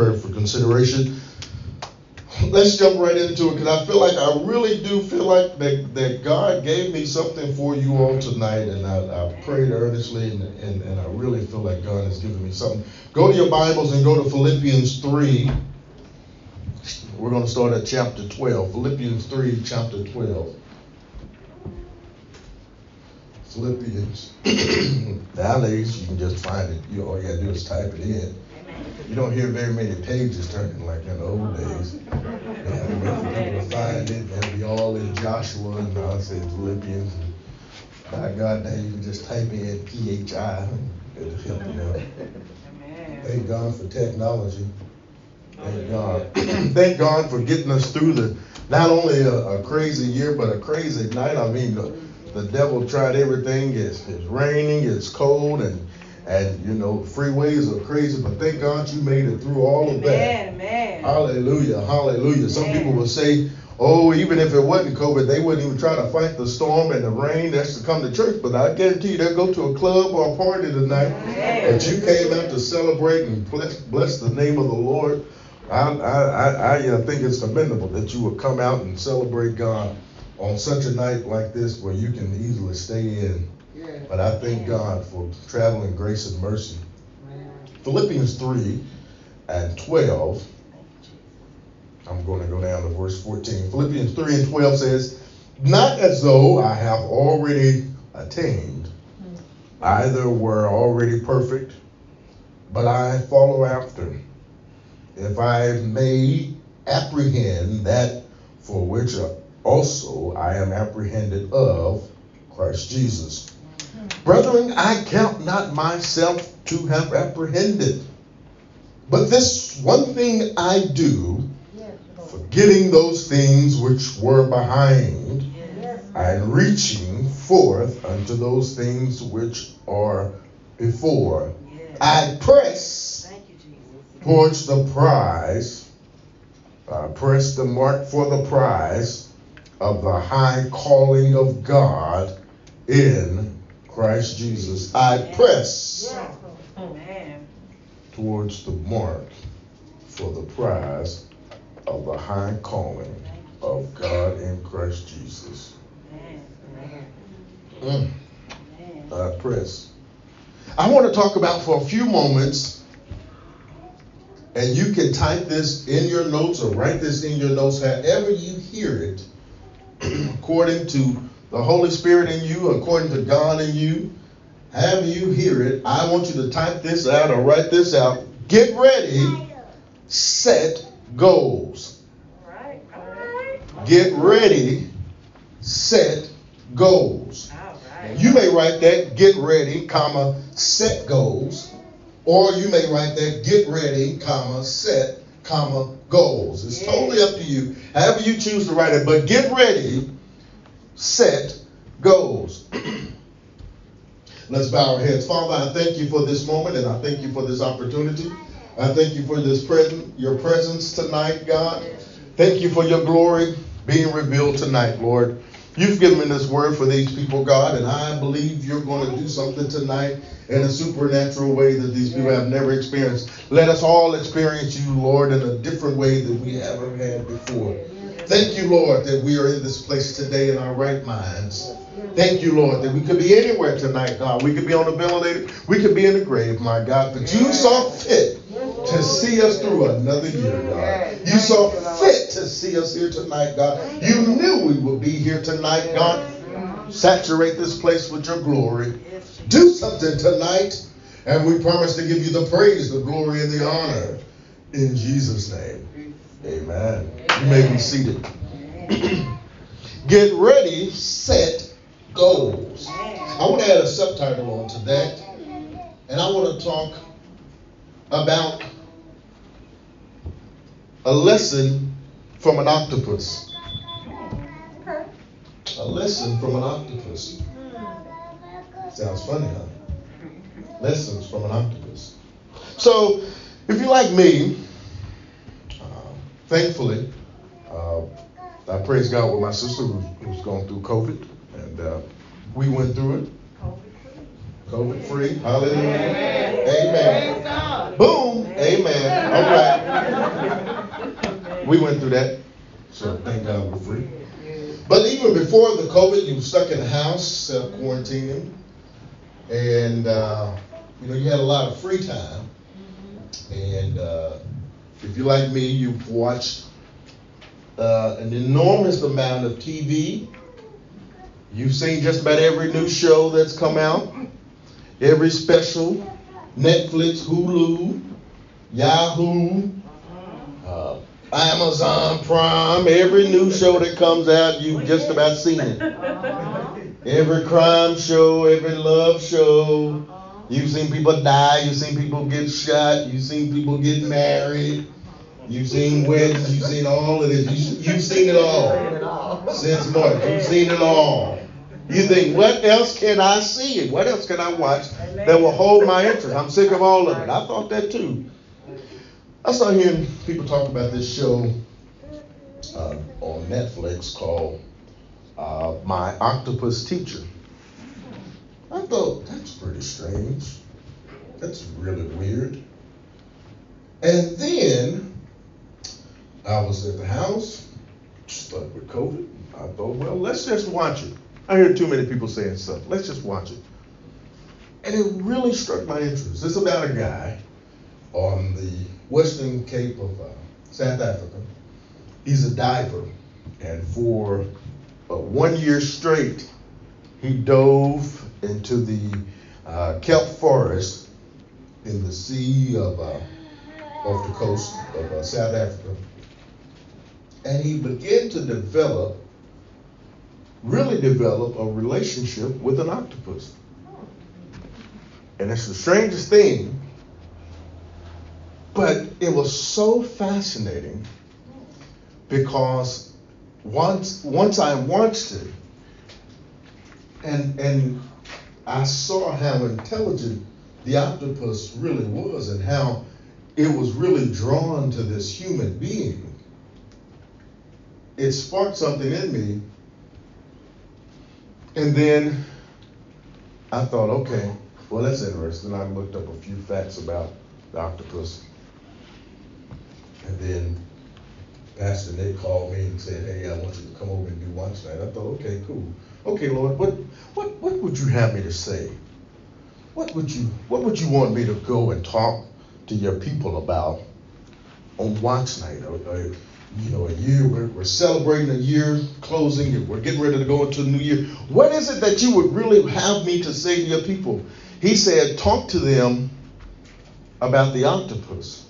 prayer for consideration. Let's jump right into it because I feel like I really do feel like that, that God gave me something for you all tonight, and I, I prayed earnestly, and, and, and I really feel like God has given me something. Go to your Bibles and go to Philippians 3. We're going to start at chapter 12. Philippians 3, chapter 12. Philippians. Nowadays, you can just find it. You all you gotta do is type it in. You don't hear very many pages turning like in the old uh-huh. days. Wait for people to find it. They'll be all in Joshua and I say Philippians. By God, now you can just type in PHI. It'll help you out. Thank God for technology. Thank God. Thank God for getting us through the not only a, a crazy year, but a crazy night. I mean, the, the devil tried everything. It's, it's raining, it's cold, and and you know freeways are crazy. But thank God you made it through all of that. Amen. Amen. Hallelujah, hallelujah. Some people will say, "Oh, even if it wasn't COVID, they wouldn't even try to fight the storm and the rain that's to come to church." But I guarantee you, they'll go to a club or a party tonight. Amen. But you came out to celebrate and bless, bless the name of the Lord. I, I, I, I think it's commendable that you would come out and celebrate God on such a night like this where you can easily stay in. But I thank God for traveling grace and mercy. Philippians 3 and 12. I'm going to go down to verse 14. Philippians 3 and 12 says, Not as though I have already attained, either were already perfect, but I follow after. If I may apprehend that for which also I am apprehended of Christ Jesus. Brethren, I count not myself to have apprehended. But this one thing I do, forgetting those things which were behind, and reaching forth unto those things which are before, I press towards the prize, uh, press the mark for the prize of the high calling of God in Christ Jesus. I press towards the mark for the prize of the high calling of God in Christ Jesus. Mm, I press. I want to talk about for a few moments, and you can type this in your notes or write this in your notes, however you hear it, according to the Holy Spirit in you, according to God in you. Have you hear it, I want you to type this out or write this out. Get ready, set goals. Get ready, set goals. You may write that get ready, comma, set goals, or you may write that get ready, comma, set, comma, goals. It's totally up to you. However you choose to write it, but get ready, set goals. Let's bow our heads. Father, I thank you for this moment and I thank you for this opportunity. I thank you for this present, your presence tonight, God. Thank you for your glory being revealed tonight, Lord. You've given me this word for these people, God, and I believe you're going to do something tonight in a supernatural way that these people have never experienced. Let us all experience you, Lord, in a different way than we haven't had before. Thank you, Lord, that we are in this place today in our right minds. Thank you, Lord, that we could be anywhere tonight, God. We could be on the ventilator, we could be in the grave, my God, but you saw fit to see us through another year, God. You saw fit to see us here tonight, God. You knew we would be here tonight, God. Saturate this place with your glory. Do something tonight, and we promise to give you the praise, the glory, and the honor. In Jesus' name, amen. You may be seated. Get ready, set goals. I want to add a subtitle onto that, and I want to talk about a lesson from an octopus. A lesson from an octopus. Sounds funny, huh? Lessons from an octopus. So, if you like me, thankfully, uh, I praise God with my sister who, who's going through COVID, and uh, we went through it. COVID free. COVID free. Hallelujah. Amen. Boom. Amen. All right. we went through that, so thank God we're free. But even before the COVID, you were stuck in the house, self quarantining, and uh, you know you had a lot of free time. If you're like me, you've watched uh, an enormous amount of TV. You've seen just about every new show that's come out, every special, Netflix, Hulu, Yahoo, uh, Amazon Prime, every new show that comes out, you've just about seen it. Every crime show, every love show. You've seen people die, you've seen people get shot, you've seen people get married, you've seen weddings, you've seen all of this. You, have seen it all since March. You've seen it all. You think, what else can I see? What else can I watch that will hold my interest? I'm sick of all of it. I thought that too. I started hearing people talk about this show uh, on Netflix called uh, My Octopus Teacher. I thought, that's pretty strange. That's really weird. And then I was at the house, stuck with COVID. I thought, well, let's just watch it. I hear too many people saying stuff. Let's just watch it. And it really struck my interest. It's about a guy on the western cape of uh, South Africa. He's a diver. And for uh, one year straight, he dove into the uh, kelp forest in the sea of uh, off the coast of uh, South Africa, and he began to develop, really develop a relationship with an octopus. And it's the strangest thing, but it was so fascinating because once once I watched it, and and I saw how intelligent the octopus really was and how it was really drawn to this human being. It sparked something in me. And then I thought, okay, well, that's interesting. I looked up a few facts about the octopus. And then Pastor Nick called me and said, hey, I want you to come over and do lunch tonight. I thought, okay, cool. Okay, Lord, what, what, what would you have me to say? What would you what would you want me to go and talk to your people about on watch night? Or, or, you know, a year we're, we're celebrating a year closing, we're getting ready to go into the new year. What is it that you would really have me to say to your people? He said, talk to them about the octopus.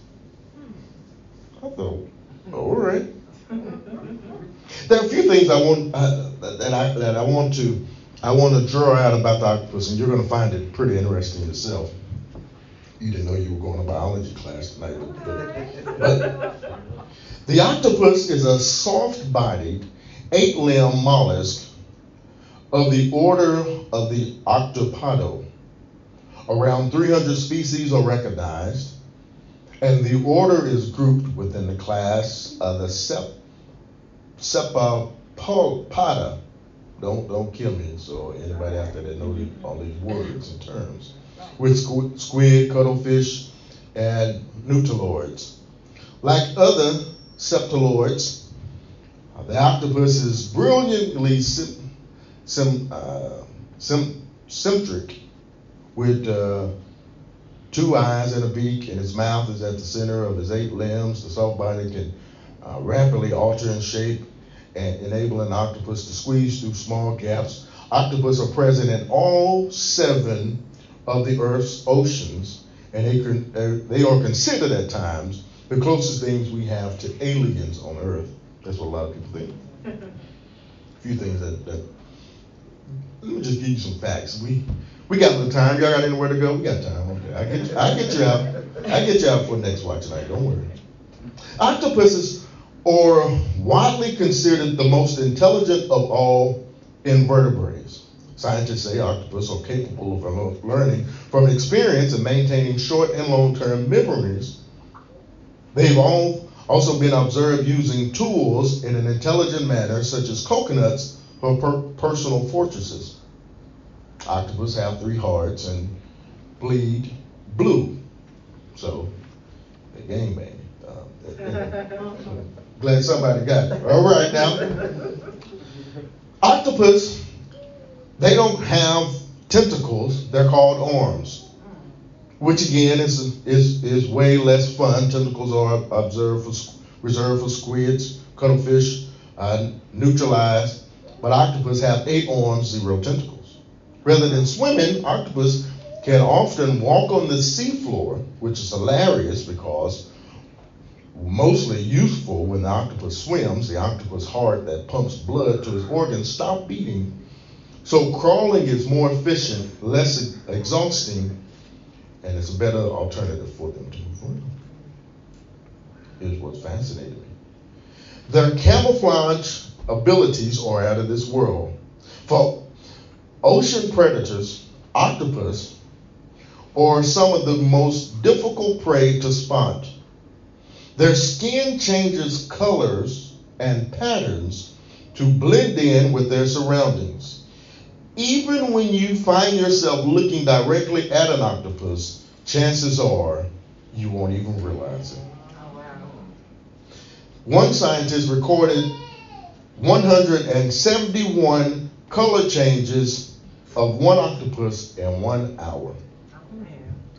I thought, all right. There are a few things I want uh, that I that I want to I want to draw out about the octopus, and you're going to find it pretty interesting yourself. You didn't know you were going to biology class tonight, but, but the octopus is a soft-bodied, eight-limbed mollusk of the order of the Octopoda. Around 300 species are recognized, and the order is grouped within the class of the Cep- Cephalopoda. Don't don't kill me. So anybody out there that know these, all these words and terms, with squid, cuttlefish, and nautiloids. Like other cephaloids, uh, the octopus is brilliantly sim, sim, uh, sim, symmetric with uh, two eyes and a beak, and its mouth is at the center of his eight limbs. The soft body can uh, rapidly alter in shape and enable an octopus to squeeze through small gaps. Octopus are present in all seven of the Earth's oceans, and they, can, uh, they are considered at times the closest things we have to aliens on Earth. That's what a lot of people think. A few things that, that let me just give you some facts. We we got a little time. Y'all got anywhere to go? We got time. Okay, I get you. I get you out. I get you out for next watch tonight. Don't worry. Octopuses are widely considered the most intelligent of all invertebrates. Scientists say octopus are capable of learning from experience and maintaining short and long-term memories. They've all also been observed using tools in an intelligent manner, such as coconuts for per- personal fortresses. Octopus have three hearts and bleed blue, so they gang bang. Um, Glad somebody got it. All right now. Octopus, they don't have tentacles. They're called arms, which again is is is way less fun. Tentacles are observed for reserved for squids, cuttlefish, uh, nautiloids. But octopus have eight arms, zero tentacles. Rather than swimming, octopus can often walk on the seafloor, which is hilarious because mostly useful when the octopus swims. The octopus heart that pumps blood to its organs stop beating. So crawling is more efficient, less exhausting, and it's a better alternative for them to move around. Here's what's fascinating me. Their camouflage abilities are out of this world. For ocean predators, octopus are some of the most difficult prey to spot. Their skin changes colors and patterns to blend in with their surroundings. Even when you find yourself looking directly at an octopus, chances are you won't even realize it. Oh, one scientist recorded 171 color changes of one octopus in one hour.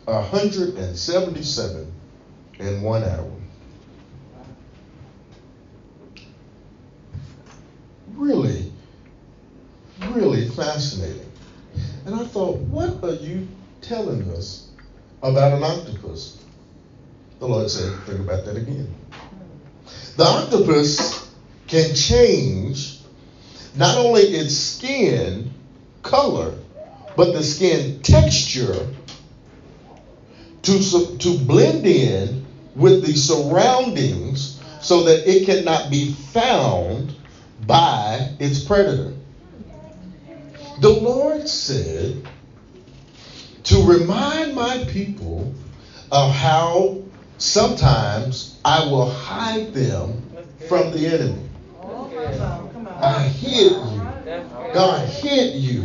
177 in one hour. Really, really fascinating. And I thought, what are you telling us about an octopus? The Lord said, think about that again. The octopus can change not only its skin color, but the skin texture to, to blend in with the surroundings so that it cannot be found by its predator. The Lord said to remind my people of how sometimes I will hide them from the enemy. I hid you. God hid you.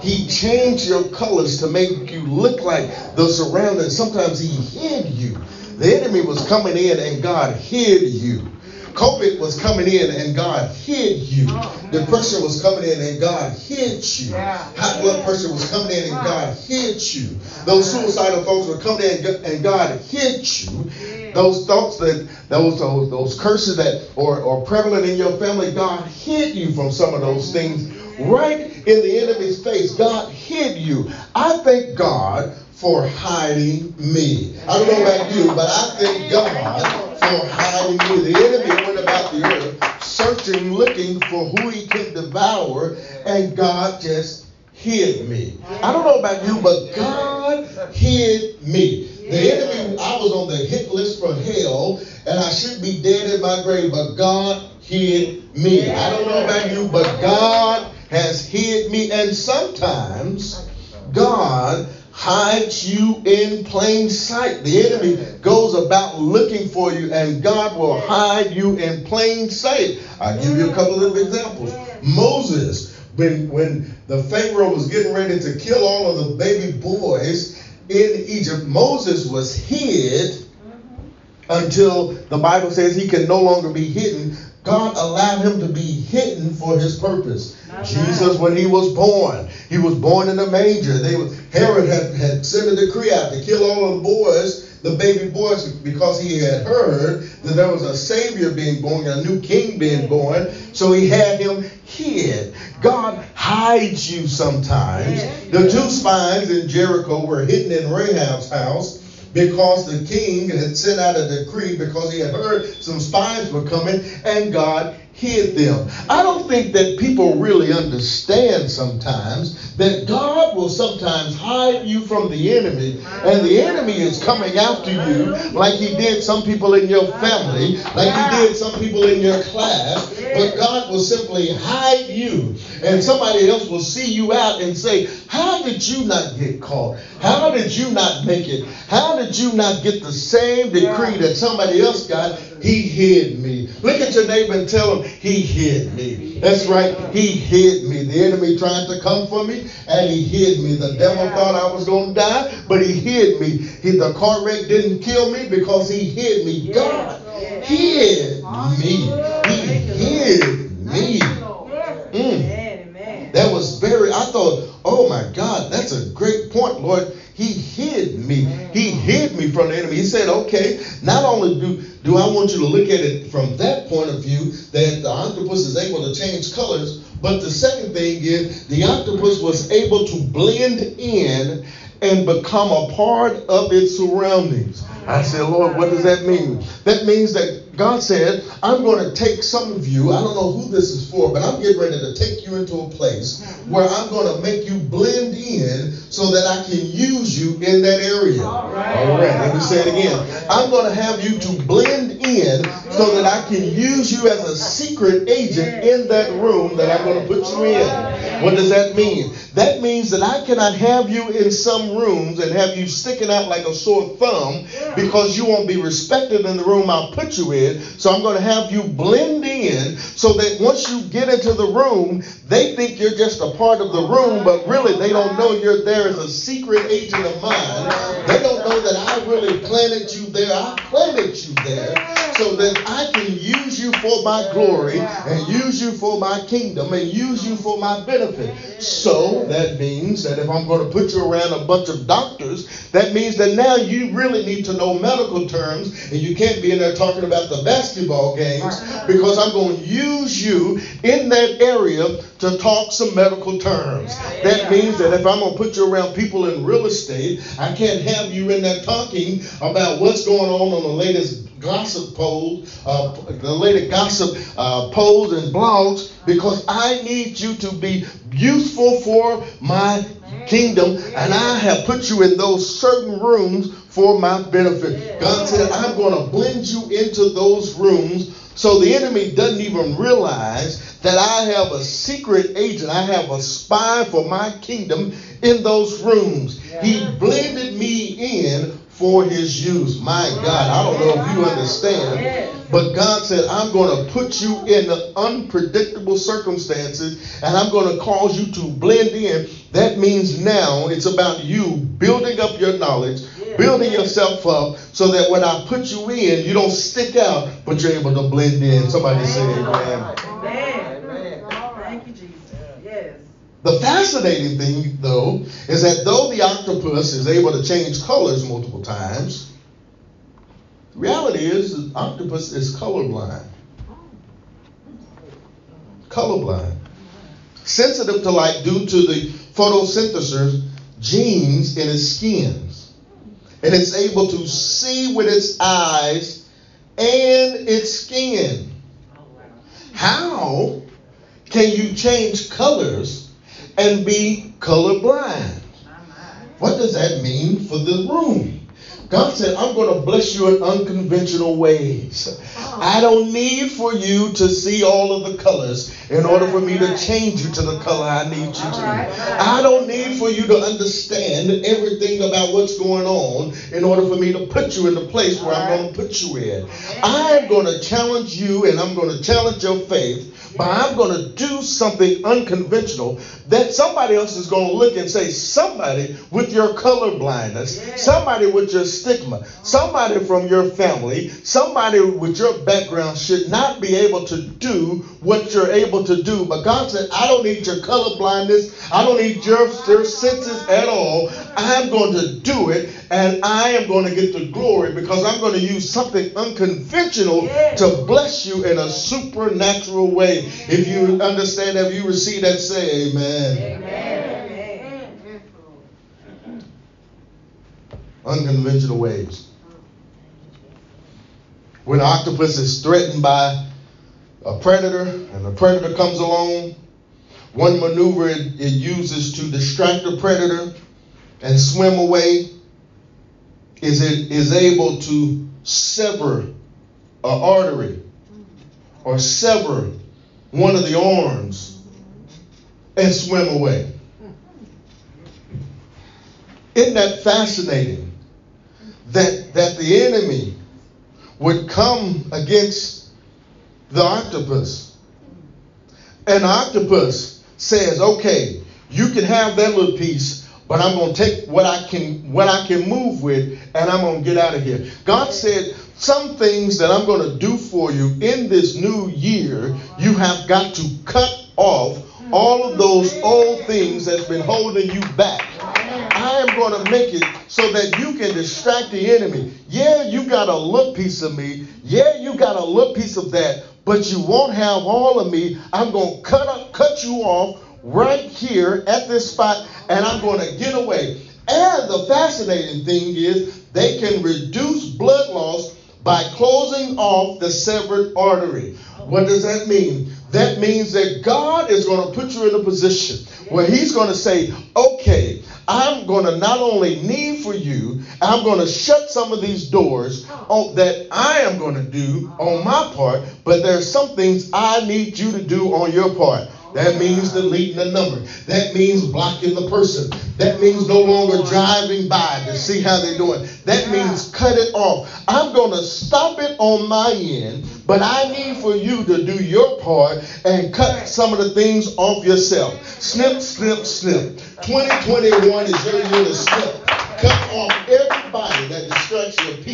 He changed your colors to make you look like the surroundings. Sometimes He hid you. The enemy was coming in and God hid you. COVID was coming in and God hid you. Oh, Depression was coming in and God hid you. High blood pressure was coming in and God hid you. Those suicidal thoughts were coming in and God hid you. Those thoughts that those those, those curses that are, are prevalent in your family, God hid you from some of those things. Right in the enemy's face, God hid you. I thank God for hiding me. I don't know about you, but I thank God for hiding me. The enemy went about the earth searching, looking for who he could devour, and God just hid me. I don't know about you, but God hid me. The enemy, I was on the hit list for hell, and I should be dead in my grave, but God hid me. I don't know about you, but God has hid me, and sometimes God hides you in plain sight. The enemy goes about looking for you, and God will hide you in plain sight. I'll give you a couple of examples. Moses, when, when the Pharaoh was getting ready to kill all of the baby boys in Egypt, Moses was hid mm-hmm. until the Bible says he can no longer be hidden. God allowed him to be hidden for his purpose. Jesus, when he was born, he was born in a manger. They was, Herod had, had sent a decree out to kill all the boys, the baby boys, because he had heard that there was a Savior being born, a new king being born. So he had him hid. God hides you sometimes. The two spies in Jericho were hidden in Rahab's house because the king had sent out a decree because he had heard some spies were coming and God hid them. I don't think that people really understand sometimes that God will sometimes hide you from the enemy, and the enemy is coming after you like he did some people in your family, like he did some people in your class, but God will simply hide you, and somebody else will see you out and say, How did you not get caught? How did you not make it? How did you not get the same decree that somebody else got? He hid me. Look at your neighbor and tell him, He hid me. That's right. He hid me. The enemy tried to come for me and he hid me. The devil thought I was going to die, but he hid me. He, the car wreck didn't kill me because he hid me. God hid me. He hid me. Mm. That was very, I thought, oh my God, that's a great point, Lord. He hid me. He hid me from the enemy. He said, okay, not only do, do I want you to look at it from that point of view, that the octopus is able to change colors, but the second thing is the octopus was able to blend in and become a part of its surroundings. I said, Lord, what does that mean? That means that God said, I'm going to take some of you, I don't know who this is for, but I'm getting ready to take you into a place where I'm going to make you blend in so that I can use you in that area. All right. All right. Let me say it again. I'm going to have you to blend so that I can use you as a secret agent in that room that I'm going to put you in. What does that mean? That means that I cannot have you in some rooms and have you sticking out like a sore thumb because you won't be respected in the room I'll put you in. So I'm going to have you blend in so that once you get into the room, they think you're just a part of the room, but really they don't know you're there as a secret agent of mine. They don't know that I really planted you there. I planted you there so that I can use you for my glory and use you for my kingdom and use you for my benefit. So that means that if I'm going to put you around a bunch of doctors, that means that now you really need to know medical terms and you can't be in there talking about the basketball games because I'm going to use you in that area to talk some medical terms. That means that if I'm going to put you around people in real estate, I can't have you in there talking about what's going on on the latest gossip polls, uh, the latest gossip uh, polls and blogs, because I need you to be useful for my kingdom, and I have put you in those certain rooms for my benefit. God said, I'm going to blend you into those rooms so the enemy doesn't even realize that I have a secret agent, I have a spy for my kingdom in those rooms. He blended me in for his use. My God, I don't know if you understand, but God said, I'm going to put you in unpredictable circumstances and I'm going to cause you to blend in. That means now it's about you building up your knowledge, building yourself up so that when I put you in, you don't stick out, but you're able to blend in. Somebody say amen. Thank you, Jesus. Yes. The fascinating thing, though, is that though the octopus is able to change colors multiple times, the reality is the octopus is colorblind. Colorblind. Sensitive to light due to the photosynthesis genes in its skins. And it's able to see with its eyes and its skin. How can you change colors and be colorblind? What does that mean for the room? God said, I'm going to bless you in unconventional ways. Oh. I don't need for you to see all of the colors in order for me to change you to the color I need you to. I don't need for you to understand everything about what's going on in order for me to put you in the place where I'm going to put you in. I'm going to challenge you and I'm going to challenge your faith but I'm going to do something unconventional that somebody else is going to look and say, somebody with your color blindness, yeah. somebody with your stigma, somebody from your family, somebody with your background should not be able to do what you're able to do. But God said, I don't need your color blindness. I don't need your, your senses at all. I'm going to do it and I am going to get the glory because I'm going to use something unconventional yeah. to bless you in a supernatural way. If you understand that, if you receive that, say amen. amen. Unconventional ways. When an octopus is threatened by a predator and the predator comes along, one maneuver it, it uses to distract the predator and swim away is it is able to sever an artery or sever one of the arms and swim away. Isn't that fascinating? That that the enemy would come against the octopus. And octopus says, okay, you can have that little piece, but I'm going to take what I can what I can move with and I'm going to get out of here. God said some things that I'm going to do for you in this new year, you have got to cut off all of those old things that's been holding you back. I am going to make it so that you can distract the enemy. Yeah, you got a little piece of me. Yeah, you got a little piece of that, but you won't have all of me. I'm going to cut up, cut you off right here at this spot, and I'm going to get away. And the fascinating thing is they can reduce blood loss by closing off the severed artery. What does that mean? That means that God is going to put you in a position where He's going to say, okay, I'm going to not only need for you, I'm going to shut some of these doors on, that I am going to do on my part, but there's some things I need you to do on your part. That means deleting the number. That means blocking the person. That means no longer driving by to see how they're doing. That means cut it off. I'm going to stop it on my end, but I need for you to do your part and cut some of the things off yourself. Snip, snip, snip. 2021 is your year to snip. Cut off everybody that distracts your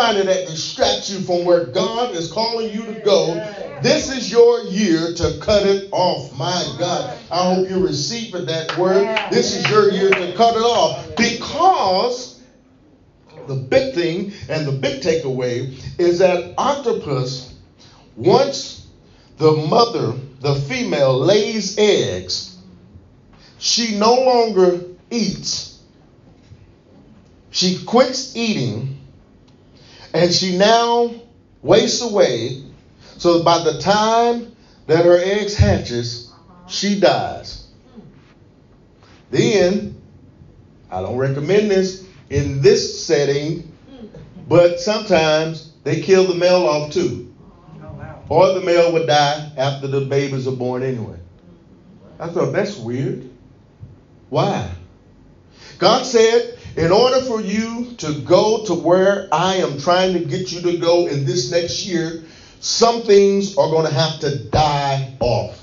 everybody that distracts you from where God is calling you to go. This is your year to cut it off. My God. I hope you're receiving that word. This is your year to cut it off. Because the big thing and the big takeaway is that octopus, once the mother, the female, lays eggs, she no longer eats she quits eating and she now wastes away. So by the time that her eggs hatches, she dies. Then, I don't recommend this in this setting, but sometimes they kill the male off too. Or the male would die after the babies are born anyway. I thought that's weird. Why? God said in order for you to go to where I am trying to get you to go in this next year, some things are going to have to die off.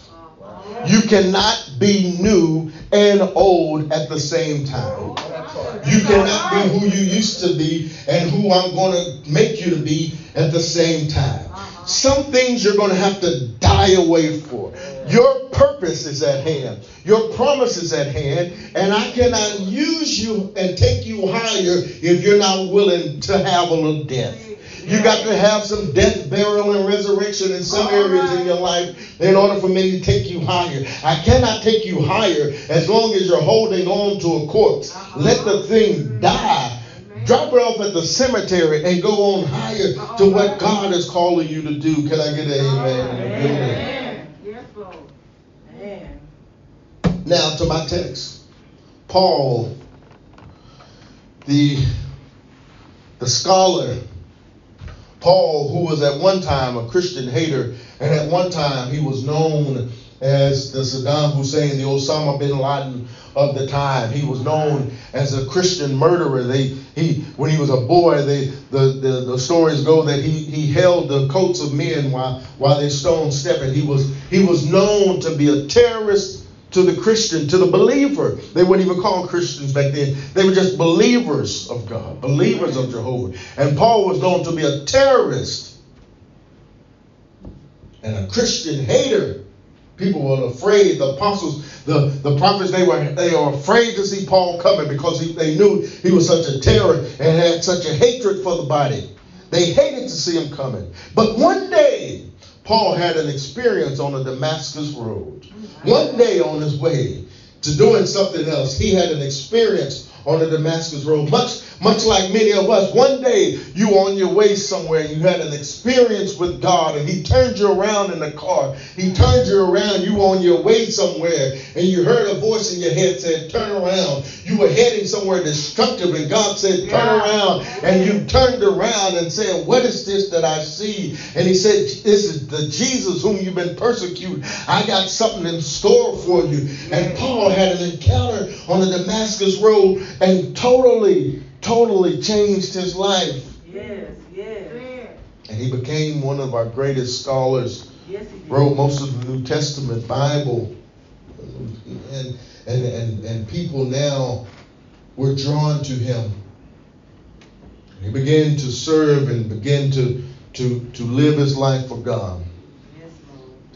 You cannot be new and old at the same time. You cannot be who you used to be and who I'm going to make you to be at the same time. Some things you're going to have to die away for. Your purpose is at hand. Your promise is at hand. And I cannot use you and take you higher if you're not willing to have a little death. You got to have some death, burial, and resurrection in some areas in your life in order for me to take you higher. I cannot take you higher as long as you're holding on to a corpse. Let the thing die. Drop it off at the cemetery and go on higher to what God is calling you to do. Can I get an amen? amen. Now to my text. Paul, the, the scholar, Paul, who was at one time a Christian hater, and at one time he was known as the Saddam Hussein, the Osama bin Laden of the time. He was known as a Christian murderer. They, he, when he was a boy, they, the, the, the stories go that he, he held the coats of men while, while they stone Stephen. He was, he was known to be a terrorist to the Christian, to the believer. They weren't even called Christians back then. They were just believers of God, believers of Jehovah. And Paul was known to be a terrorist and a Christian hater. People were afraid. The apostles, the, the prophets, they were they were afraid to see Paul coming because he, they knew he was such a terror and had such a hatred for the body. They hated to see him coming. But one day, Paul had an experience on the Damascus road. One day on his way to doing something else, he had an experience on the Damascus road, much much like many of us, one day you on your way somewhere you had an experience with God and he turned you around in the car. He turned you around, you were on your way somewhere and you heard a voice in your head said, turn around. You were heading somewhere destructive and God said, turn around. And you turned around and said, what is this that I see? And he said, this is the Jesus whom you've been persecuting. I got something in store for you. And Paul had an encounter on the Damascus road and totally totally changed his life. Yes, yes. And he became one of our greatest scholars. Yes, wrote most of the New Testament Bible. And, and, and, and people now were drawn to him. He began to serve and began to, to, to live his life for God. Yes,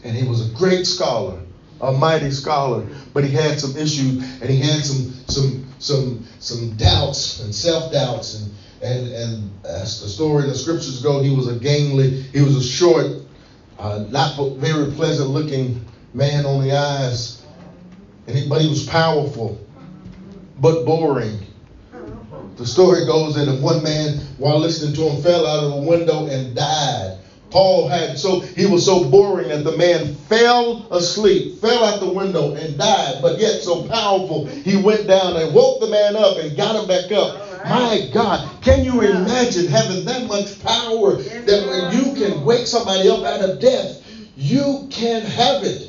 and he was a great scholar, a mighty scholar, but he had some issues and he had some some some some doubts and self doubts and and and as the story the scriptures go, he was a gangly, he was a short, uh, not very pleasant looking man on the eyes, and he, but he was powerful, but boring. The story goes that one man, while listening to him, fell out of a window and died. Paul had so he was so boring that the man fell asleep, fell out the window and died, but yet so powerful, he went down and woke the man up and got him back up. My God, can you imagine having that much power that when you can wake somebody up out of death, you can have it.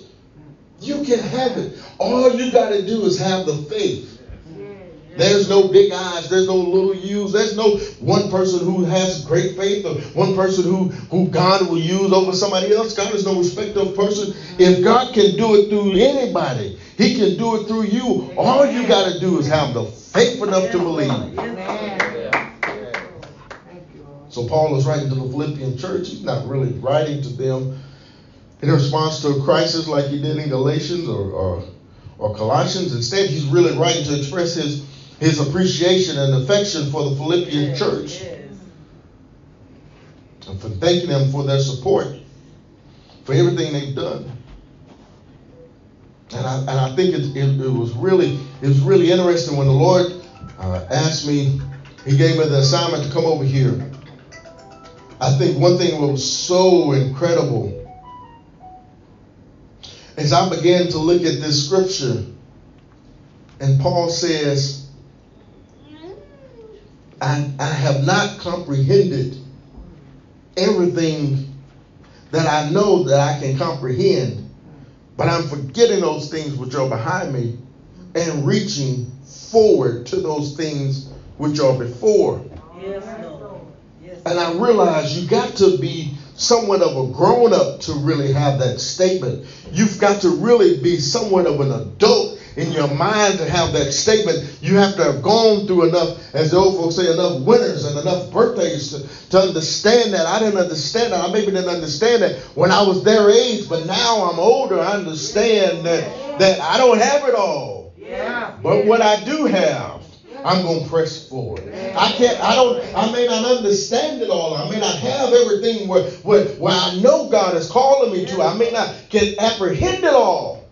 You can have it. All you got to do is have the faith. There's no big eyes. There's no little U's. There's no one person who has great faith or one person who, who God will use over somebody else. God is no respecter of person. If God can do it through anybody, He can do it through you. All you got to do is have the faith enough to believe. Amen. Thank you. So Paul is writing to the Philippian church. He's not really writing to them in response to a crisis like he did in Galatians or, or, or Colossians. Instead, he's really writing to express his his appreciation and affection for the Philippian yes, church. Yes. And for thanking them for their support, for everything they've done. And I, and I think it, it, it was really it was really interesting when the Lord uh, asked me, He gave me the assignment to come over here. I think one thing that was so incredible as I began to look at this scripture, and Paul says, I, I have not comprehended everything that I know that I can comprehend, but I'm forgetting those things which are behind me and reaching forward to those things which are before. Yes, Yes. And I realize you got to be somewhat of a grown up to really have that statement. You've got to really be somewhat of an adult in your mind to have that statement, you have to have gone through enough, as the old folks say, enough winters and enough birthdays to, to understand that. I didn't understand that. I maybe didn't understand that when I was their age, but now I'm older. I understand that, that I don't have it all. Yeah. But what I do have, I'm gonna press forward. I can't. I don't. I may not understand it all. I may not have everything where where, where I know God is calling me to. I may not can apprehend it all.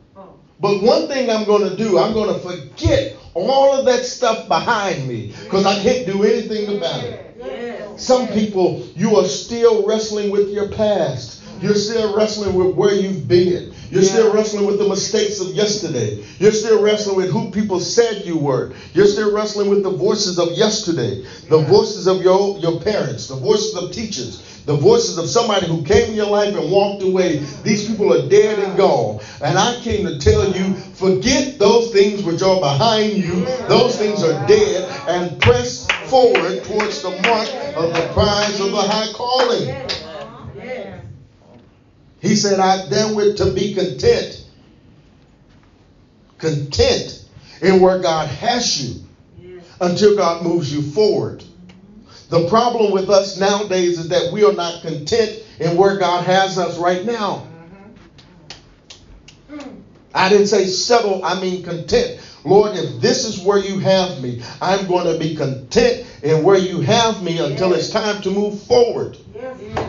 But one thing I'm going to do, I'm going to forget all of that stuff behind me because I can't do anything about it. Some people, you are still wrestling with your past. You're still wrestling with where you've been. You're still wrestling with the mistakes of yesterday. You're still wrestling with who people said you were. You're still wrestling with the voices of yesterday, the voices of your, your parents, the voices of teachers, the voices of somebody who came in your life and walked away. These people are dead and gone. And I came to tell you forget those things which are behind you, those things are dead, and press forward towards the mark of the prize of the high calling. He said, I therewith to be content. Content in where God has you until God moves you forward. The problem with us nowadays is that we are not content in where God has us right now. I didn't say settle, I mean content. Lord, if this is where you have me, I'm going to be content in where you have me until it's time to move forward.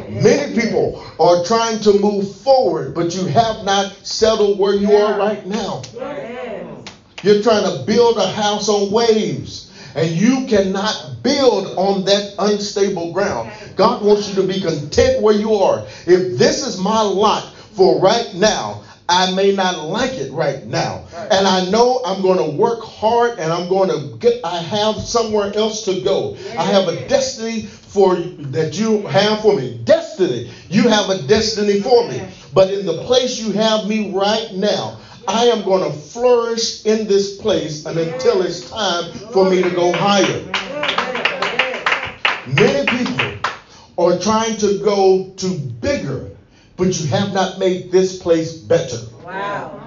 Many people are trying to move forward, but you have not settled where you are right now. You're trying to build a house on waves. And you cannot build on that unstable ground. God wants you to be content where you are. If this is my lot for right now, I may not like it right now. And I know I'm going to work hard and I'm going to get I have somewhere else to go. I have a destiny for that you have for me. Destiny. You have a destiny for me. But in the place you have me right now, I am going to flourish in this place and until it's time for me to go higher. Many people are trying to go to bigger, but you have not made this place better. Wow.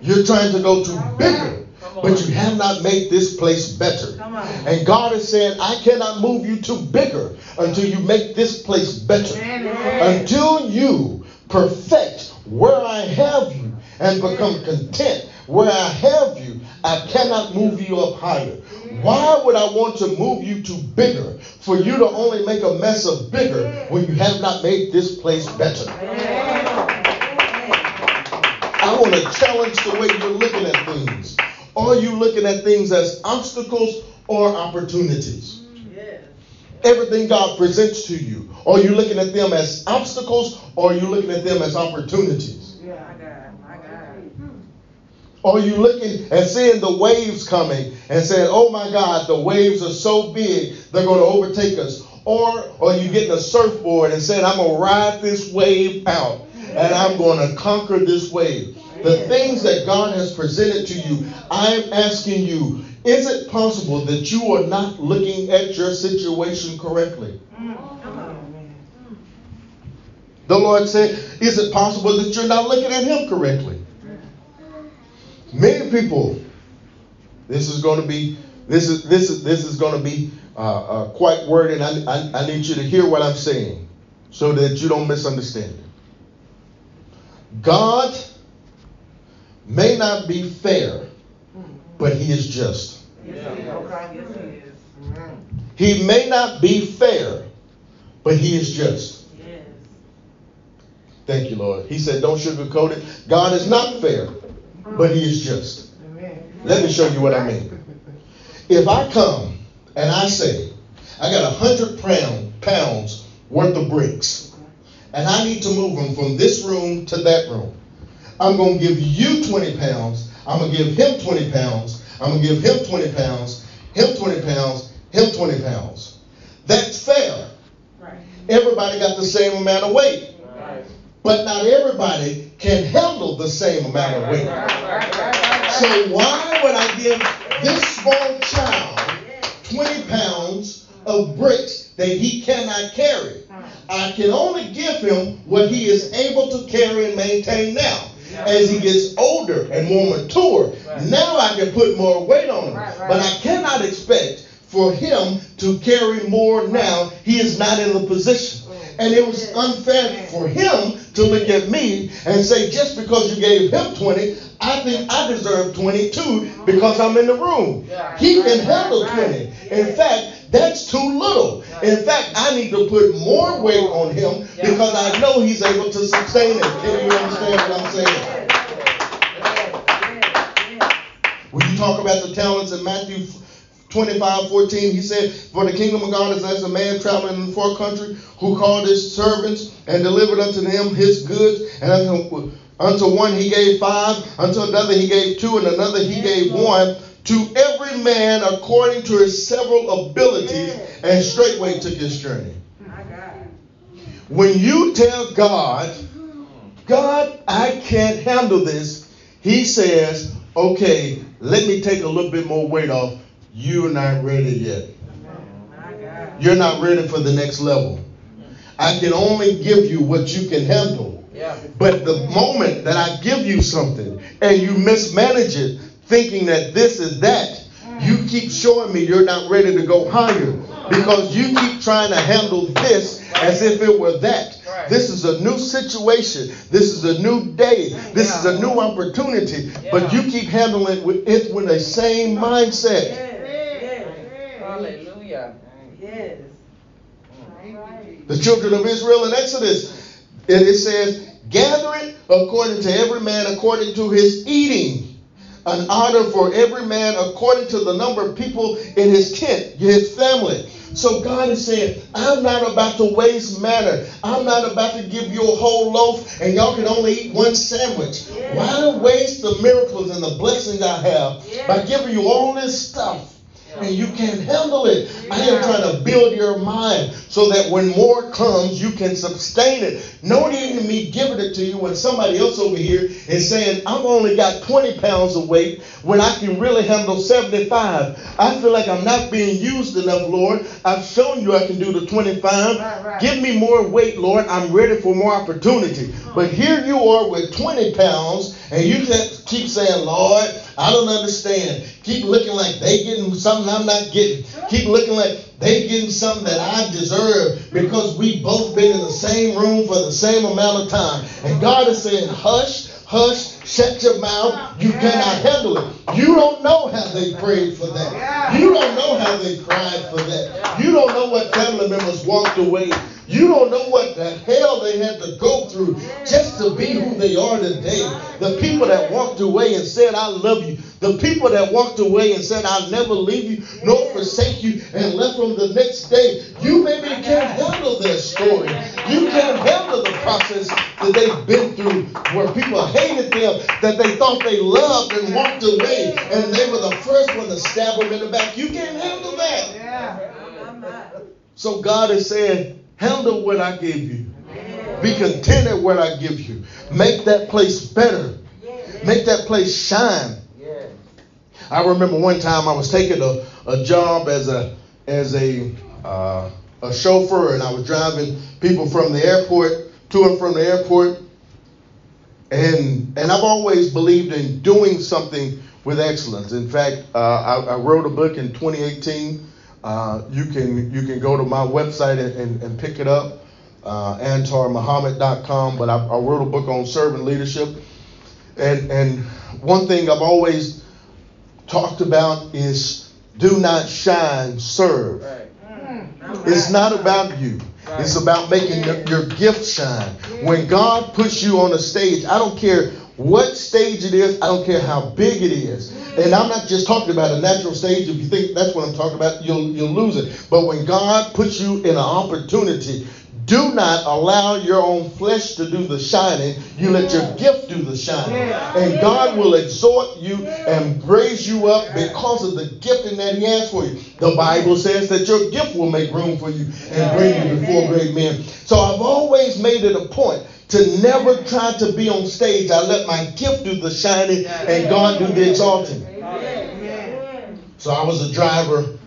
You're trying to go to bigger, but you have not made this place better. And God is saying, I cannot move you to bigger until you make this place better. Until you perfect where I have you and become content where I have you, I cannot move you up higher. Why would I want to move you to bigger for you to only make a mess of bigger when you have not made this place better? I want to challenge the way you're looking at things. Are you looking at things as obstacles or opportunities? Everything God presents to you, are you looking at them as obstacles or are you looking at them as opportunities? Yeah, I got it. I got it. Are you looking and seeing the waves coming and saying, oh my God, the waves are so big, they're going to overtake us? Or are you getting a surfboard and saying, I'm going to ride this wave out and I'm going to conquer this wave? The things that God has presented to you, I'm asking you, is it possible that you are not looking at your situation correctly? Mm, the Lord said, Is it possible that you're not looking at Him correctly? Many people, this is going to be this is this is this is going to be uh, uh, quite worded. I, I, I need you to hear what I'm saying so that you don't misunderstand it. God may not be fair, but he is just. He may not be fair, but he is just. Thank you, Lord. He said, Don't sugarcoat it. God is not fair, but he is just. Let me show you what I mean. If I come and I say, I got a hundred pound pounds worth of bricks, and I need to move them from this room to that room. I'm going to give you 20 pounds. I'm going to give him 20 pounds. I'm going to give him 20 pounds, him 20 pounds, him 20 pounds. That's fair. Right. Everybody got the same amount of weight. But not everybody can handle the same amount of weight. So why would I give this small child 20 pounds of bricks that he cannot carry? I can only give him what he is able to carry and maintain now as he gets older and more mature. Now I can put more weight on him. But I cannot expect for him to carry more now. He is not in the position. And it was unfair for him to look at me and say, just because you gave him 20, I think I deserve 22 because I'm in the room. He can handle 20. In fact, that's too little. In fact, I need to put more weight on him because I know he's able to sustain it. Can you understand what I'm saying? When you talk about the talents in Matthew 25, 14, he said, For the kingdom of God is as a man traveling in the far country who called his servants and delivered unto them his goods. And unto, unto one he gave five, unto another he gave two, and another he gave one to every man according to his several abilities, and straightway took his journey. When you tell God, God, I can't handle this, he says, okay, let me take a little bit more weight off. You're not ready yet. You're not ready for the next level. I can only give you what you can handle. But the moment that I give you something and you mismanage it, thinking that this is that. You keep showing me you're not ready to go higher because you keep trying to handle this as if it were that. This is a new situation. This is a new day. This is a new opportunity. But you keep handling it with, it with the same mindset. Hallelujah. Yes. The children of Israel in Exodus, it says, gather it according to every man according to his eating an omer for every man according to the number of people in his tent, his family. So God is saying, I'm not about to waste matter. I'm not about to give you a whole loaf and y'all can only eat one sandwich. Yeah. Why waste the miracles and the blessings I have yeah. by giving you all this stuff and you can't handle it. I am trying to build your mind so that when more comes, you can sustain it. No need in me giving it to you when somebody else over here is saying, I've only got 20 pounds of weight when I can really handle 75. I feel like I'm not being used enough, Lord. I've shown you I can do the 25. Right, right. Give me more weight, Lord. I'm ready for more opportunity. But here you are with 20 pounds, and you keep saying, Lord, I don't understand. Keep looking like they getting something I'm not getting. Keep looking like they getting something that I deserve because we both been in the same room for the same amount of time. And God is saying, hush, hush, Shut your mouth. You cannot handle it. You don't know how they prayed for that. You don't know how they cried for that. You don't know what family members walked away you don't know what the hell they had to go through just to be who they are today. The people that walked away and said, I love you. The people that walked away and said, I'll never leave you nor forsake you and left them the next day. You maybe can't handle their story. You can't handle the process that they've been through where people hated them, that they thought they loved and walked away, and they were the first one to stab them in the back. You can't handle that. So God is saying, Handle what I gave you. Be content at what I give you. Make that place better. Make that place shine. I remember one time I was taking a, a job as a as a uh, a chauffeur, and I was driving people from the airport to and from the airport. And and I've always believed in doing something with excellence. In fact, uh, I, I wrote a book in 2018 uh, you can you can go to my website and, and, and pick it up, uh, antarmuhammad.com. But I, I, wrote a book on servant leadership, and and one thing I've always talked about is do not shine, serve. Right. It's not about you. It's about making your, your gift shine. When God puts you on a stage, I don't care what stage it is, I don't care how big it is. And I'm not just talking about a natural stage. If you think that's what I'm talking about, you'll you'll lose it. But when God puts you in an opportunity, do not allow your own flesh to do the shining. You let your gift do the shining. And God will exhort you and raise you up because of the gifting that He has for you. The Bible says that your gift will make room for you and bring you before great men. So I've always made it a point to never try to be on stage. I let my gift do the shining and God do the exalting. So I was a driver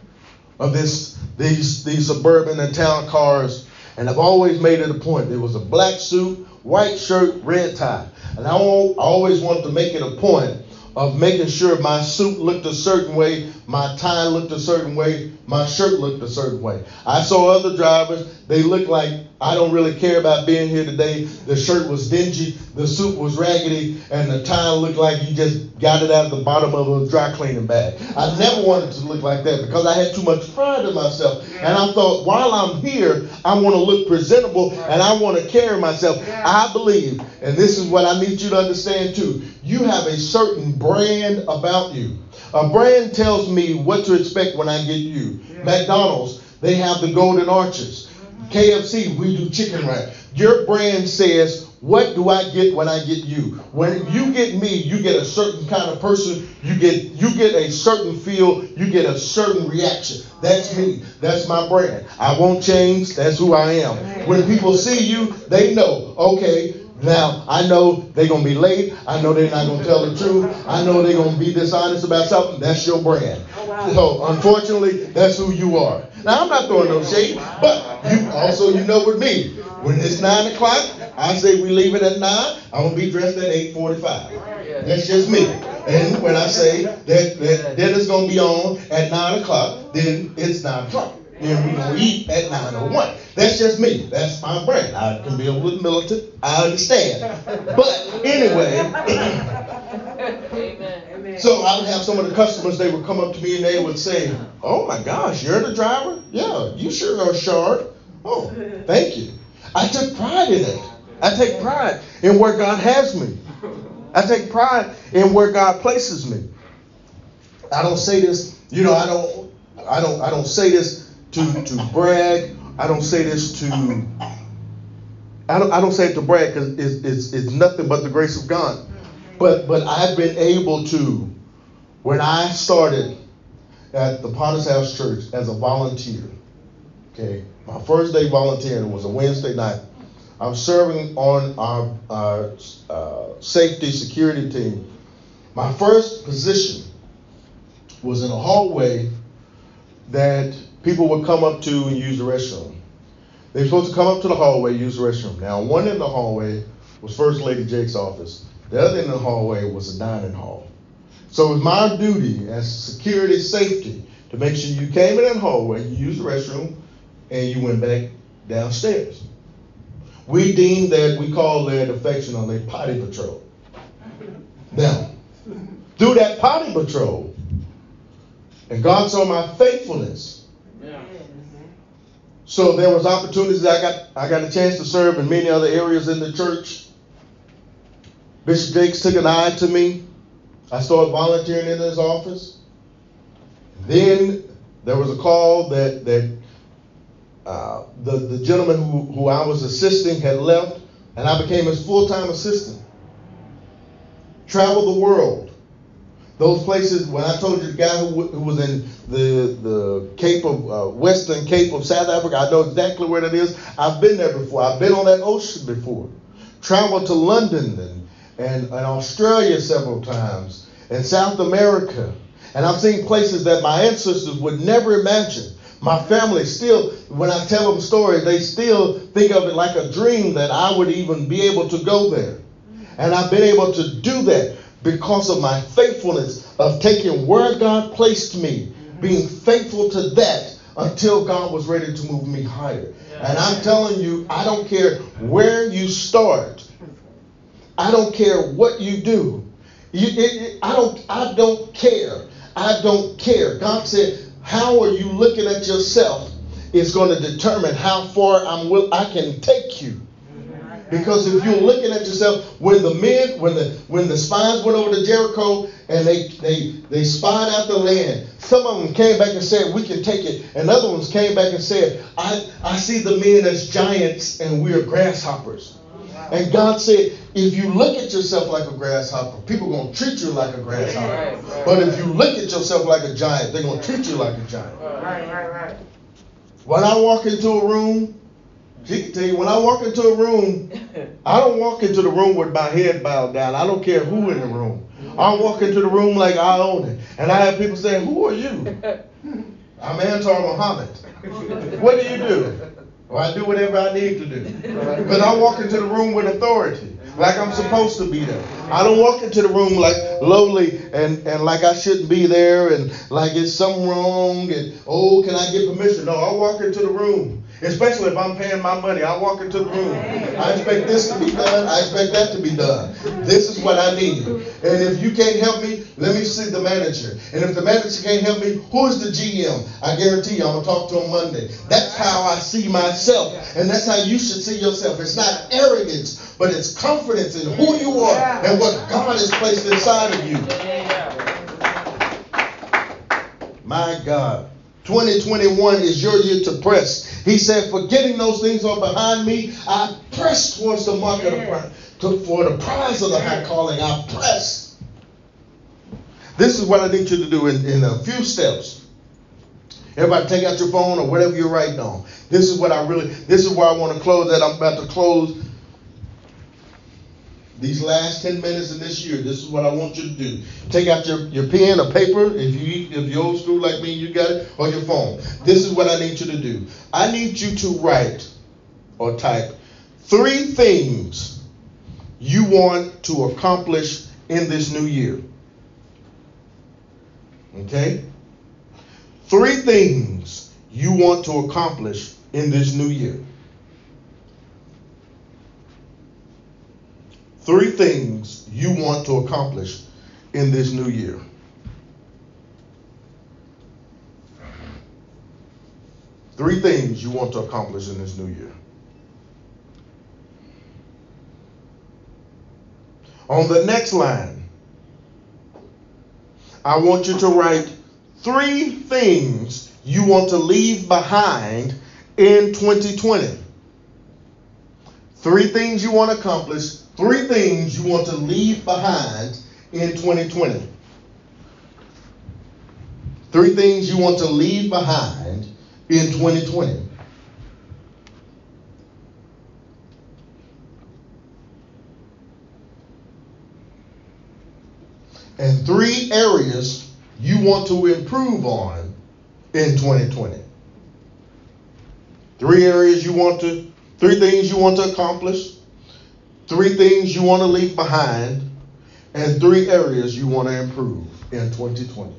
of this these these suburban and town cars, and I've always made it a point. There was a black suit, white shirt, red tie, and I always wanted to make it a point of making sure my suit looked a certain way, my tie looked a certain way, my shirt looked a certain way. I saw other drivers, they looked like I don't really care about being here today. The shirt was dingy, the suit was raggedy, and the tie looked like you just got it out of the bottom of a dry cleaning bag. I never wanted to look like that because I had too much pride in myself. And I thought, while I'm here, I want to look presentable and I want to carry myself. I believe, and this is what I need you to understand too, you have a certain brand about you. A brand tells me what to expect when I get you. McDonald's, they have the golden arches. Mm-hmm. KFC, we do chicken wrap. Your brand says, what do I get when I get you? When mm-hmm. you get me, you get a certain kind of person. You get you get a certain feel. You get a certain reaction. That's me. That's my brand. I won't change. That's who I am. When people see you, they know. Okay, now, I know they're going to be late. I know they're not going to tell the truth. I know they're going to be dishonest about something. That's your brand. Oh, so, unfortunately, that's who you are. Now, I'm not throwing no shade, but you also, you know with me, when it's 9 o'clock, I say we leave it at 9. I'm going to be dressed at 8.45. That's just me. And when I say that, that dinner's going to be on at 9 o'clock, then it's 9 o'clock. Then we're going to eat at 9.01. That's just me. That's my brand. I can be a little militant. I understand. But anyway, so I would have some of the customers, they would come up to me and they would say, Oh my gosh, you're the driver? Yeah, you sure are sharp. Oh, thank you. I took pride in it. I take pride in where God has me. I take pride in where God places me. I don't say this, you know, I don't I don't I don't say this to, to brag I don't say this to, I don't, I don't say it to brag because it's, it's, it's nothing but the grace of God. But, but I've been able to, when I started at the Potter's House Church as a volunteer, okay, my first day volunteering was a Wednesday night. I was serving on our, our uh, safety security team. My first position was in a hallway that people would come up to and use the restroom. They were supposed to come up to the hallway, use the restroom. Now, one in the hallway was First Lady Jakes' office. The other in the hallway was the dining hall. So it was my duty as security safety to make sure you came in that hallway, you used the restroom, and you went back downstairs. We deemed that, we called that affectionately potty patrol. Now, through that potty patrol, and God saw my faithfulness. So there was opportunities. I got I got a chance to serve in many other areas in the church. Bishop Jakes took an eye to me. I started volunteering in his office. Then there was a call that that uh, the the gentleman who, who I was assisting had left, and I became his full time assistant. Traveled the world. Those places, when I told you the guy who, who was in the, the Cape of, uh, Western Cape of South Africa, I know exactly where that is. I've been there before. I've been on that ocean before. Traveled to London and, and, and Australia several times, and South America. And I've seen places that my ancestors would never imagine. My family still, when I tell them stories, they still think of it like a dream that I would even be able to go there. And I've been able to do that because of my faithfulness of taking where God placed me, being faithful to that until God was ready to move me higher. And I'm telling you, I don't care where you start. I don't care what you do. You, it, it, I don't. I don't care. I don't care. God said, "How are you looking at yourself? Is going to determine how far I'm will I can take you." Because if you're looking at yourself, when the men, when the when the spies went over to Jericho and they they they spied out the land, some of them came back and said, "We can take it," and other ones came back and said, "I I see the men as giants and we're grasshoppers." And God said, if you look at yourself like a grasshopper, people are going to treat you like a grasshopper. Right, right, but if you look at yourself like a giant, they're going to treat you like a giant. Right, right, right. When I walk into a room she can tell you when I walk into a room, I don't walk into the room with my head bowed down. I don't care who in the room. I walk into the room like I own it. And I have people saying, Who are you? I'm Antar Muhammad. What do you do? Well, I do whatever I need to do. But I walk into the room with authority, like I'm supposed to be there. I don't walk into the room like lowly and, and like I shouldn't be there and like it's something wrong and oh, can I get permission? No, I walk into the room Especially if I'm paying my money. I walk into the room. I expect this to be done. I expect that to be done. This is what I need. And if you can't help me, let me see the manager. And if the manager can't help me, who is the GM? I guarantee you I'm going to talk to him Monday. That's how I see myself. And that's how you should see yourself. It's not arrogance, but it's confidence in who you are and what God has placed inside of you. My God. 2021 is your year to press. He said, forgetting those things are behind me, I press towards the mark of the prize. For the prize of the high calling, I press. This is what I need you to do in, in a few steps. Everybody take out your phone or whatever you're writing on. This is what I really, this is where I want to close that. I'm about to close these last 10 minutes of this year, this is what I want you to do. Take out your, your pen or paper, if you if you're old school like me, you got it, or your phone. This is what I need you to do. I need you to write or type three things you want to accomplish in this new year. Okay? Three things you want to accomplish in this new year. Three things you want to accomplish in this new year. Three things you want to accomplish in this new year. On the next line, I want you to write three things you want to leave behind in 2020. Three things you want to accomplish Three things you want to leave behind in 2020. Three things you want to leave behind in 2020. And three areas you want to improve on in 2020. Three areas you want to, three things you want to accomplish three things you want to leave behind, and three areas you want to improve in 2020.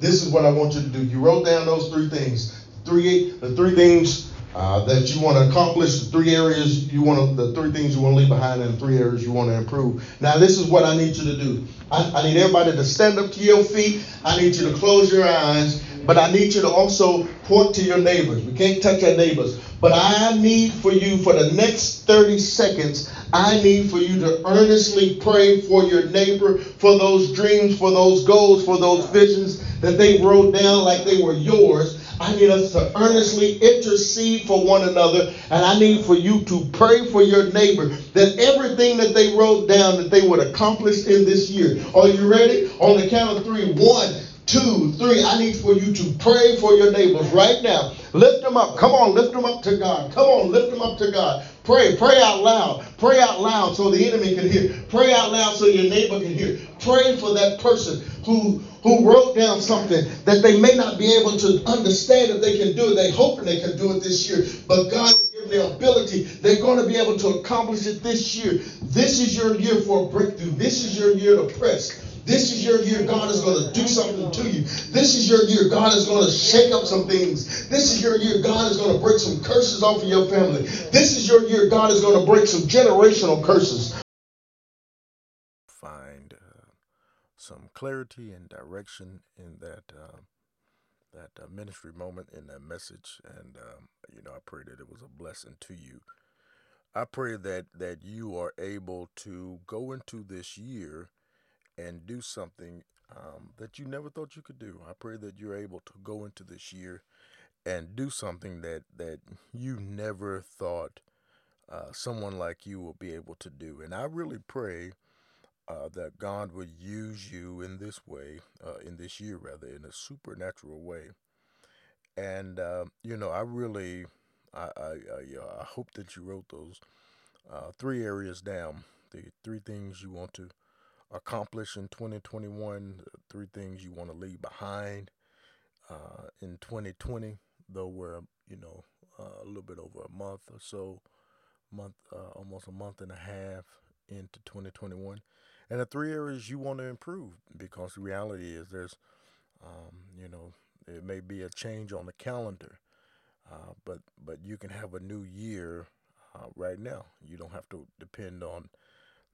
This is what I want you to do. You wrote down those three things. Three, the three things uh, that you want to accomplish, the three areas you want to, the three things you want to leave behind, and three areas you want to improve. Now, this is what I need you to do. I, I need everybody to stand up to your feet. I need you to close your eyes, but I need you to also point to your neighbors. We can't touch our neighbors, but I need for you for the next 30 seconds. I need for you to earnestly pray for your neighbor, for those dreams, for those goals, for those visions that they wrote down like they were yours. I need us to earnestly intercede for one another, and I need for you to pray for your neighbor that everything that they wrote down that they would accomplish in this year. Are you ready? On the count of three. One, two, three. I need for you to pray for your neighbors right now. Lift them up. Come on, lift them up to God. Come on, lift them up to God. Pray, pray out loud. Pray out loud so the enemy can hear. Pray out loud so your neighbor can hear. Pray for that person who who wrote down something that they may not be able to understand if they can do it. They hoping they can do it this year, but God has given the ability. They're going to be able to accomplish it this year. This is your year for a breakthrough. This is your year to press. This is your year God is going to do something to you. This is your year God is going to shake up some things. This is your year God is going to break some curses off of your family. This is your year God is going to break some generational curses. Find uh, some clarity and direction in that uh, that uh, ministry moment in that message, and um, you know I pray that it was a blessing to you. I pray that that you are able to go into this year and do something um, that you never thought you could do. I pray that you're able to go into this year and do something that that you never thought uh, someone like you will be able to do. And I really pray uh, that God would use you in this way, uh, in this year rather, in a supernatural way. And uh, you know, I really, I, I, I, I, hope that you wrote those uh, three areas down. The three things you want to accomplish in 2021, three things you want to leave behind uh, in 2020, though we're, you know, uh, a little bit over a month or so, month, uh, almost a month and a half into 2021. And the three areas you want to improve because the reality is there's, um, you know, it may be a change on the calendar, uh, but but you can have a new year uh, right now. You don't have to depend on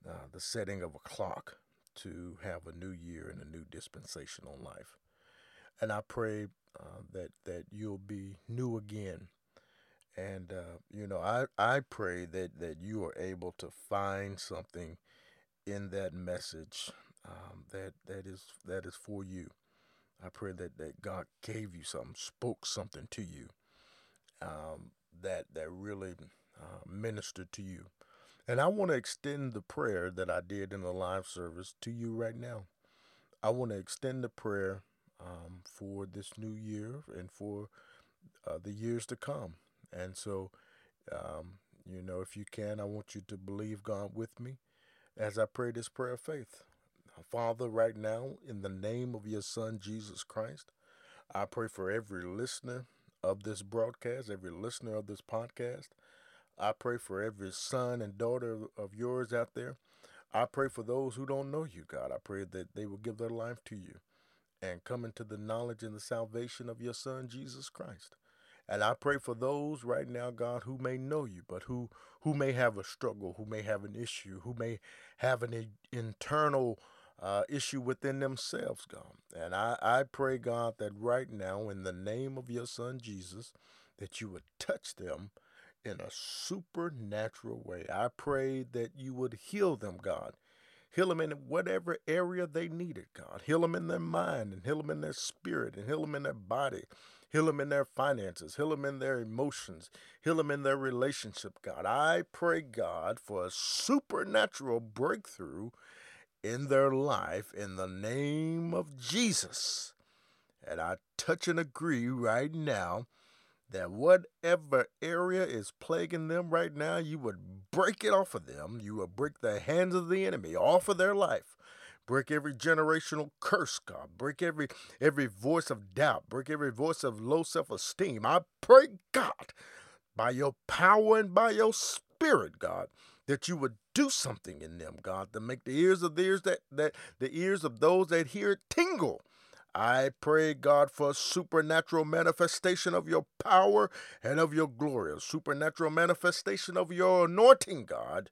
uh, the setting of a clock to have a new year and a new dispensation on life. And I pray uh, that that you'll be new again. And uh, you know, I I pray that that you are able to find something in that message um, that that is that is for you. I pray that that God gave you something, spoke something to you um, that that really uh, ministered to you. And I want to extend the prayer that I did in the live service to you right now. I want to extend the prayer um, for this new year and for uh, the years to come. And so, um, you know, if you can, I want you to believe God with me as I pray this prayer of faith. Father, right now, in the name of your Son, Jesus Christ, I pray for every listener of this broadcast, every listener of this podcast. I pray for every son and daughter of yours out there. I pray for those who don't know you, God. I pray that they will give their life to you and come into the knowledge and the salvation of your Son, Jesus Christ. And I pray for those right now, God, who may know you, but who who may have a struggle, who may have an issue, who may have an internal uh, issue within themselves, God. And I, I pray, God, that right now, in the name of your Son Jesus, that you would touch them in a supernatural way. I pray that you would heal them, God. Heal them in whatever area they needed, God. Heal them in their mind and heal them in their spirit and heal them in their body. Heal them in their finances. Heal them in their emotions. Heal them in their relationship, God. I pray, God, for a supernatural breakthrough in their life in the name of Jesus. And I touch and agree right now that whatever area is plaguing them right now, you would break it off of them. You would break the hands of the enemy off of their life. Break every generational curse, God. Break every every voice of doubt. Break every voice of low self-esteem. I pray, God, by your power and by your spirit, God, that you would do something in them, God, to make the ears of the ears that, that the ears of those that hear it tingle I pray, God, for a supernatural manifestation of your power and of your glory, a supernatural manifestation of your anointing, God,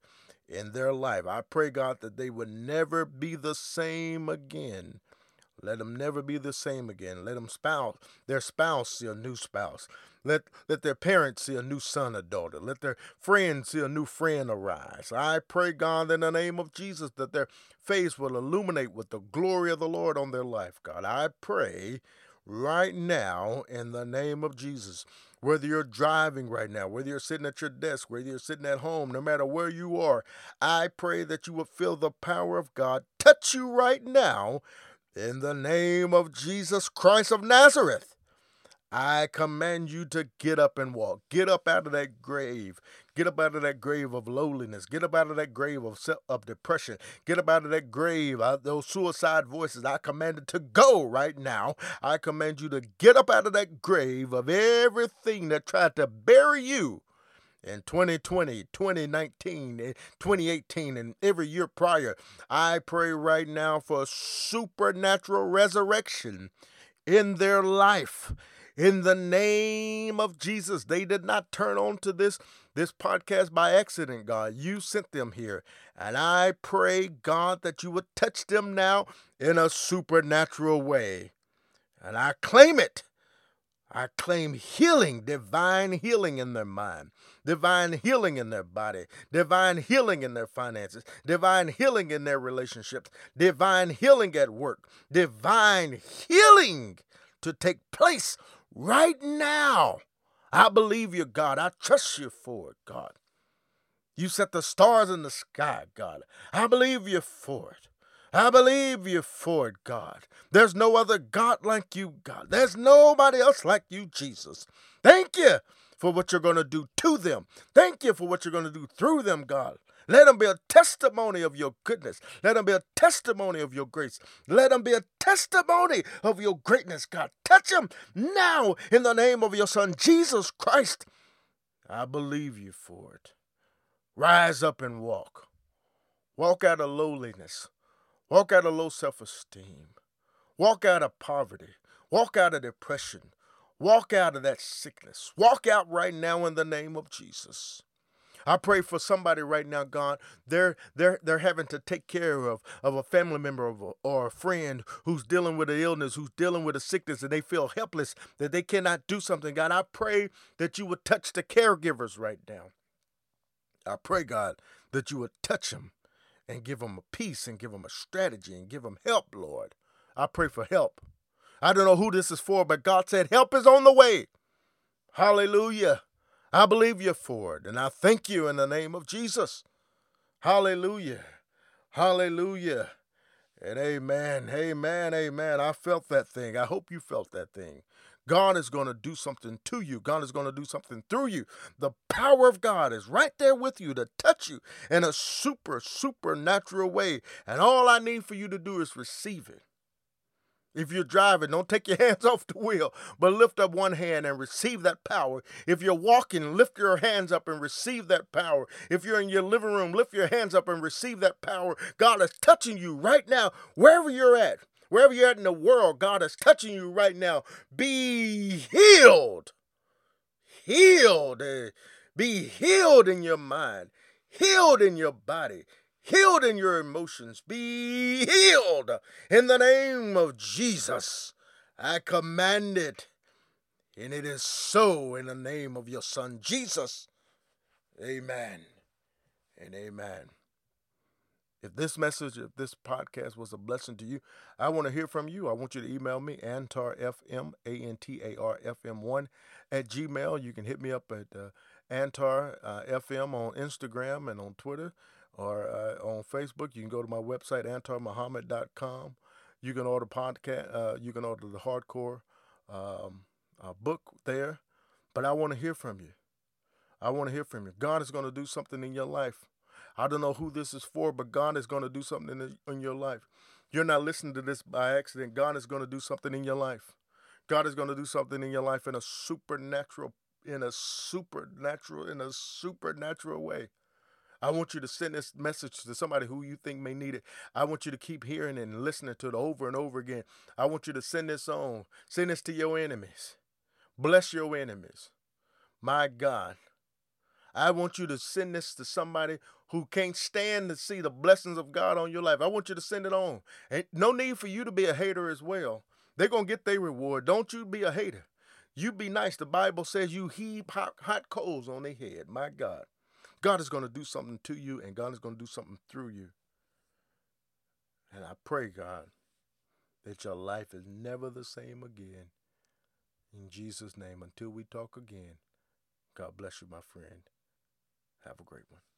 in their life. I pray, God, that they would never be the same again. Let them never be the same again. Let them spouse, their spouse see a new spouse. Let, let their parents see a new son or daughter. Let their friends see a new friend arise. I pray, God, in the name of Jesus, that their face will illuminate with the glory of the Lord on their life, God. I pray right now in the name of Jesus. Whether you're driving right now, whether you're sitting at your desk, whether you're sitting at home, no matter where you are, I pray that you will feel the power of God touch you right now in the name of Jesus Christ of Nazareth. I command you to get up and walk. Get up out of that grave. Get up out of that grave of lowliness. Get up out of that grave of, of depression. Get up out of that grave, of those suicide voices. I command it to go right now. I command you to get up out of that grave of everything that tried to bury you in 2020, 2019, eh, 2018, and every year prior. I pray right now for a supernatural resurrection in their life in the name of Jesus. They did not turn on to this this podcast by accident, God. You sent them here. And I pray, God, that you would touch them now in a supernatural way. And I claim it. I claim healing, divine healing in their mind, divine healing in their body, divine healing in their finances, divine healing in their relationships, divine healing at work, divine healing to take place right now. I believe you, God. I trust you for it, God. You set the stars in the sky, God. I believe you for it. I believe you for it, God. There's no other God like you, God. There's nobody else like you, Jesus. Thank you for what you're going to do to them. Thank you for what you're going to do through them, God. Let them be a testimony of your goodness. Let them be a testimony of your grace. Let them be a testimony of your greatness, God. Touch them now in the name of your Son, Jesus Christ. I believe you for it. Rise up and walk. Walk out of lowliness. Walk out of low self esteem. Walk out of poverty. Walk out of depression. Walk out of that sickness. Walk out right now in the name of Jesus. I pray for somebody right now, God. They're they're they're having to take care of of a family member a, or a friend who's dealing with an illness, who's dealing with a sickness, and they feel helpless that they cannot do something. God, I pray that you would touch the caregivers right now. I pray, God, that you would touch them and give them a peace and give them a strategy and give them help, Lord. I pray for help. I don't know who this is for, but God said help is on the way. Hallelujah. I believe you for it, and I thank you in the name of Jesus. Hallelujah. Hallelujah. And amen. Amen. Amen. I felt that thing. I hope you felt that thing. God is going to do something to you. God is going to do something through you. The power of God is right there with you to touch you in a super, supernatural way. And all I need for you to do is receive it. If you're driving, don't take your hands off the wheel, but lift up one hand and receive that power. If you're walking, lift your hands up and receive that power. If you're in your living room, lift your hands up and receive that power. God is touching you right now, wherever you're at. Wherever you're at in the world, God is touching you right now. Be healed. Healed. Eh? Be healed in your mind, healed in your body, healed in your emotions. Be healed in the name of Jesus. I command it. And it is so in the name of your Son, Jesus. Amen and amen. If this message, if this podcast was a blessing to you, I want to hear from you. I want you to email me, antarfm, A-N-T-A-R-F-M1 at Gmail. You can hit me up at uh, Antar uh, on Instagram and on Twitter or uh, on Facebook. You can go to my website, antarmuhammad.com. You can order podcast. Uh, you can order the hardcore um, uh, book there. But I want to hear from you. I want to hear from you. God is going to do something in your life. I don't know who this is for, but God is going to do something in, in your life. You're not listening to this by accident. God is going to do something in your life. God is going to do something in your life in a supernatural, in a supernatural, in a supernatural way. I want you to send this message to somebody who you think may need it. I want you to keep hearing and listening to it over and over again. I want you to send this on. Send this to your enemies. Bless your enemies. My God. I want you to send this to somebody who can't stand to see the blessings of God on your life. I want you to send it on. No need for you to be a hater as well. They're going to get their reward. Don't you be a hater. You be nice. The Bible says you heap hot, hot coals on their head. My God. God is going to do something to you and God is going to do something through you. And I pray, God, that your life is never the same again. In Jesus' name, until we talk again, God bless you, my friend. Have a great one.